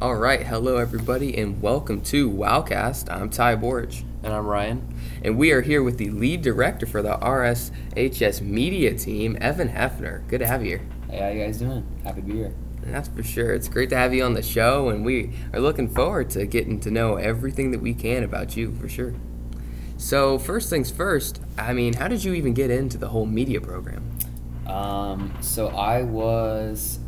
All right, hello everybody, and welcome to Wowcast. I'm Ty Borch, And I'm Ryan. and we are here with the lead director for the RSHS media team, Evan Hefner. Good to have you here. Hey, how you guys doing? Happy to be here. That's for sure. It's great to have you on the show, and we are looking forward to getting to know everything that we can about you, for sure. So, first things first, I mean, how did you even get into the whole media program? Um, so I was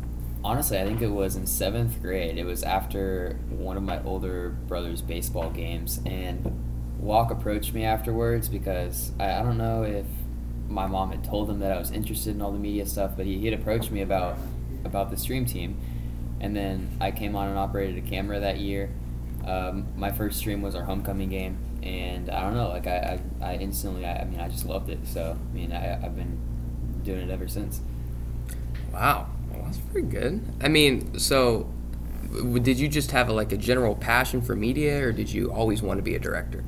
honestly, I think it was in seventh grade. It was after one of my older brother's baseball games, and Walk approached me afterwards because I, I don't know if my mom had told him that I was interested in all the media stuff, but he, he had approached me about about the stream team, and then I came on and operated a camera that year. Um, my first stream was our homecoming game, and I don't know, like I, I, I instantly, I, I mean, I just loved it. So I mean, I, I've been doing it ever since. Wow, that's pretty good. I mean, so w- did you just have a, like a general passion for media, or did you always want to be a director?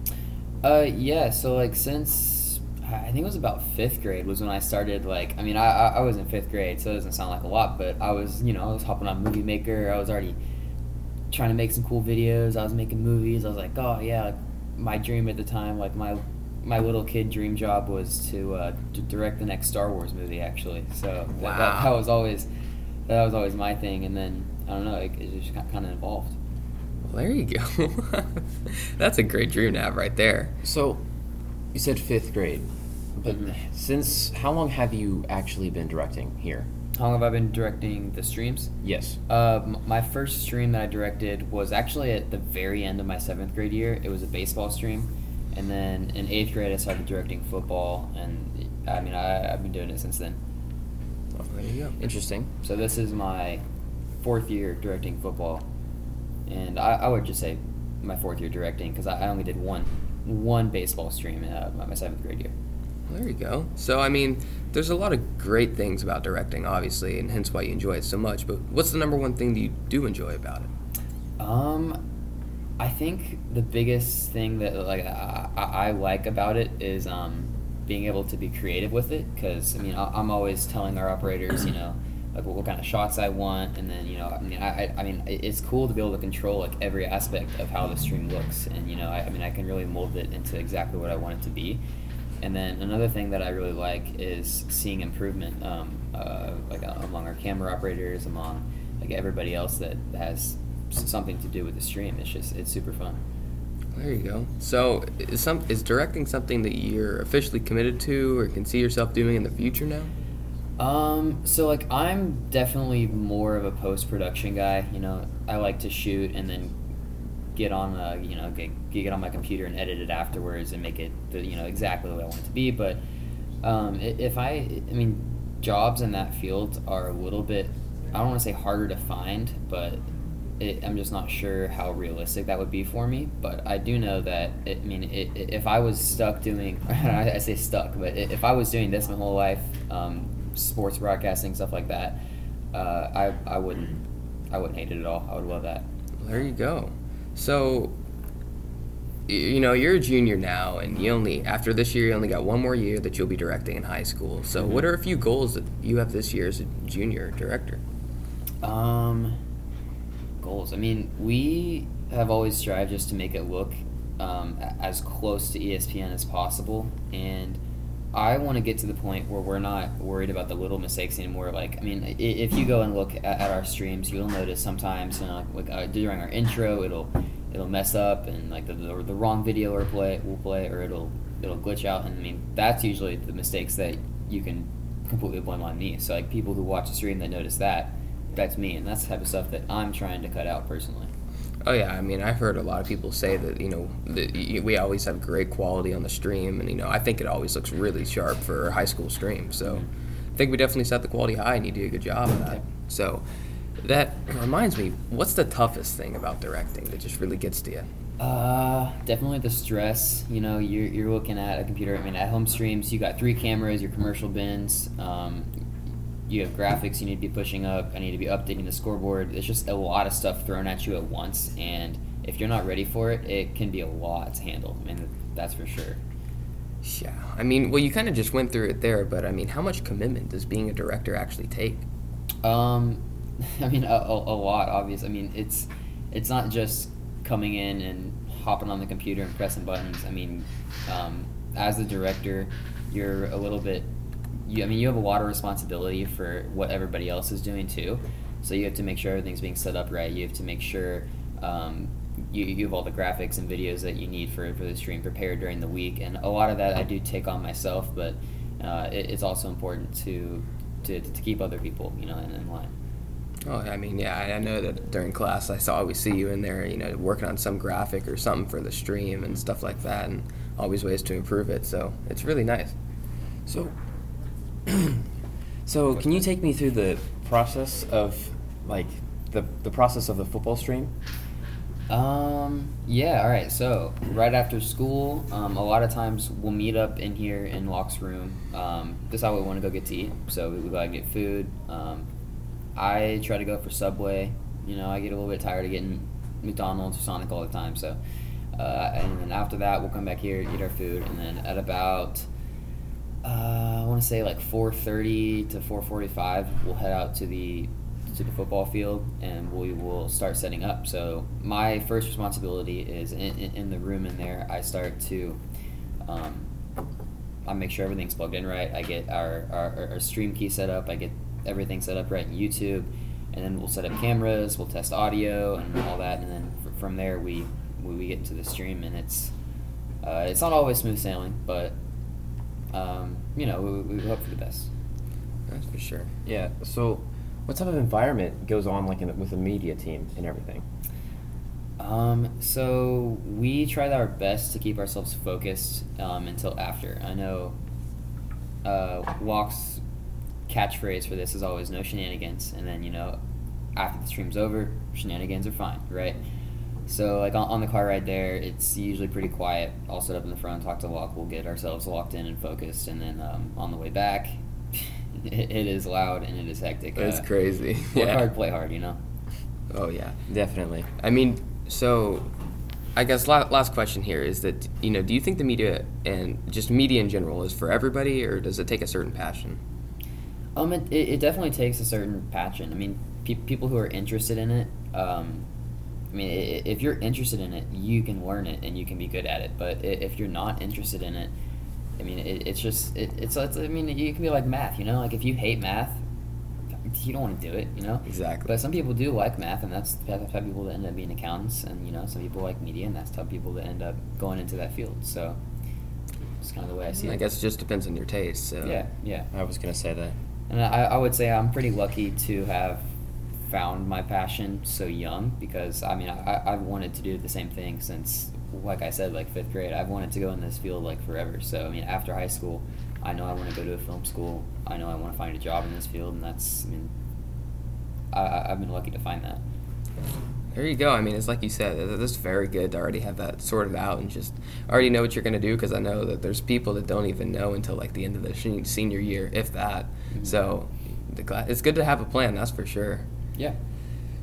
Uh, yeah. So like since I think it was about fifth grade was when I started. Like, I mean, I I I was in fifth grade, so it doesn't sound like a lot, but I was you know I was hopping on Movie Maker. I was already trying to make some cool videos. I was making movies. I was like, oh yeah, like, my dream at the time, like my my little kid dream job was to uh, to direct the next Star Wars movie. Actually, so that, that, Wow. that was always that was always my thing. And then I don't know, it, it just kind of evolved. Well, there you go. that's a great dream to have right there. So, you said fifth grade, but Mhm. since how long have you actually been directing here? How long have I been directing the streams? Yes. Uh, m- my first stream that I directed was actually at the very end of my seventh grade year. It was a baseball stream, and then in eighth grade I started directing football, and I mean I, I've been doing it since then. There you go. Interesting. So this is my fourth year directing football, and I, I would just say my fourth year directing because I, I only did one one baseball stream in uh, my seventh grade year. Well, there you go. So, I mean, there's a lot of great things about directing, obviously, and hence why you enjoy it so much. But what's the number one thing that you do enjoy about it? Um, I think the biggest thing that like I, I I like about it is um, being able to be creative with it. Because I mean, I, I'm always telling our operators, you know, like what, what kind of shots I want, and then you know, I mean, I, I, I mean, it's cool to be able to control like every aspect of how the stream looks, and you know, I, I mean, I can really mold it into exactly what I want it to be. And then another thing that I really like is seeing improvement, um, uh, like uh, among our camera operators, among like everybody else that has something to do with the stream. It's just it's super fun. There you go. So, is some is directing something that you're officially committed to, or can see yourself doing in the future now? Um, so like I'm definitely more of a post production guy. You know, I like to shoot and then get on uh, you know get, get on my computer and edit it afterwards and make it the, you know exactly what I want it to be. But um, if I I mean jobs in that field are a little bit I don't want to say harder to find, but it, I'm just not sure how realistic that would be for me. But I do know that it, I mean it, if I was stuck doing I say stuck, but if I was doing this my whole life, um, sports broadcasting stuff like that, uh, I I wouldn't I wouldn't hate it at all. I would love that. Well, there you go. So, you know, you're a junior now, and you only after this year, you only got one more year that you'll be directing in high school. So, what are a few goals that you have this year as a junior director? Um, goals. I mean, we have always strived just to make it look um, as close to ESPN as possible, and I want to get to the point where we're not worried about the little mistakes anymore. Like, I mean, if you go and look at, at our streams, you'll notice sometimes, you know, like uh, during our intro, it'll it'll mess up, and like the, the, the wrong video will play will play, or it'll it'll glitch out, and I mean, that's usually the mistakes that you can completely blame on me. So like people who watch the stream that notice that, that's me, and that's the type of stuff that I'm trying to cut out personally. Oh yeah, I mean, I've heard a lot of people say that you know that we always have great quality on the stream, and you know, I think it always looks really sharp for a high school stream. So, I think we definitely set the quality high, and you do a good job of that. So, that reminds me, what's the toughest thing about directing that just really gets to you? Uh, definitely the stress. You know, you're, you're looking at a computer. I mean, at home streams, you got three cameras, your commercial bins. Um, you have graphics you need to be pushing up. I need to be updating the scoreboard. It's just a lot of stuff thrown at you at once, and if you're not ready for it, it can be a lot to handle. I mean, that's for sure. Yeah, I mean, well, you kind of just went through it there, but I mean, how much commitment does being a director actually take? Um, I mean, a, a, a lot. obviously. I mean, it's it's not just coming in and hopping on the computer and pressing buttons. I mean, um, as the director, you're a little bit. You, I mean, you have a lot of responsibility for what everybody else is doing too. So you have to make sure everything's being set up right. You have to make sure um, you, you have all the graphics and videos that you need for, for the stream prepared during the week. And a lot of that I do take on myself, but uh, it, it's also important to, to, to keep other people, you know, in, in line. Oh, I mean, yeah, I I know that during class I saw always see you in there, you know, working on some graphic or something for the stream and stuff like that, and always ways to improve it. So it's really nice. So, so can you take me through the process of like the the process of the football stream? Um, yeah, all right. So, right after school, um, a lot of times we'll meet up in here in Locke's room. Um, this is how we want to go get to eat. So, we, we go out and get food. Um, I try to go for Subway. You know, I get a little bit tired of getting McDonald's or Sonic all the time. So, uh, and then after that, we'll come back here, eat our food, and then at about uh, to say like 4:30 to 4:45, we'll head out to the to the football field and we will start setting up. So my first responsibility is in, in, in the room in there. I start to um, I make sure everything's plugged in right. I get our, our, our stream key set up. I get everything set up right in YouTube, and then we'll set up cameras. We'll test audio and all that, and then fr- from there we we, we get into the stream, and it's uh, it's not always smooth sailing, but um, you know we, we hope for the best. That's for sure. Yeah. So, what type of environment goes on like in, with a media team and everything? Um, so we tried our best to keep ourselves focused um, until after. I know uh, Walk's catchphrase for this is always no shenanigans, and then you know after the stream's over, shenanigans are fine, right? So like on, on the car ride there, it's usually pretty quiet. I'll sit up in the front, talk to Walk. We'll get ourselves locked in and focused, and then um, on the way back, it, it is loud and it is hectic. It's Uh, crazy. Work yeah. hard, play hard. You know. Oh yeah. Definitely. I mean, so I guess la- last question here is that you know, do you think the media and just media in general is for everybody, or does it take a certain passion? Um, it, it, it definitely takes a certain passion. I mean, pe- people who are interested in it. Um, I mean, if you're interested in it, you can learn it and you can be good at it. But if you're not interested in it, I mean, it, it's just it, it's, it's. I mean, you can be like math. You know, like if you hate math, you don't want to do it. You know. Exactly. But some people do like math, and that's type of people that end up being accountants. And you know, some people like media, and that's how people that end up going into that field. So it's kind of the way I see I it. I guess it just depends on your taste. So. Yeah, yeah. I was gonna say that. And I, I would say I'm pretty lucky to have found my passion so young because I mean I, I've wanted to do the same thing since like I said like fifth grade I've wanted to go in this field like forever so I mean after high school I know I want to go to a film school I know I want to find a job in this field and that's I mean I, I've been lucky to find that There you go. I mean, it's like you said, th- that's very good to already have that sorted out and just already know what you're going to do because I know that there's people that don't even know until like the end of the senior year, if that. Mhm. So it's good to have a plan, that's for sure. Yeah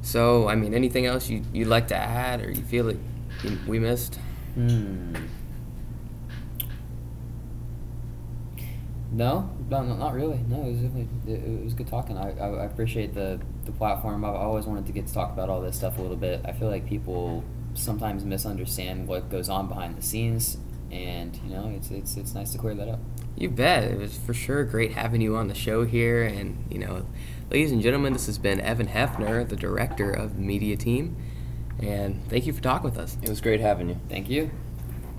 So, I mean, anything else you, you'd like to add or you feel like you- we missed? Hmm. No, no, no, not really. No, it was really, it, it was good talking. I, I, I appreciate the, the platform. I've always wanted to get to talk about all this stuff a little bit. I feel like people sometimes misunderstand what goes on behind the scenes, and you know, it's it's it's nice to clear that up. You bet. It was for sure great having you on the show here. And, you know, ladies and gentlemen, this has been Evan Hefner, the director of the media team. And thank you for talking with us. It was great having you. Thank you.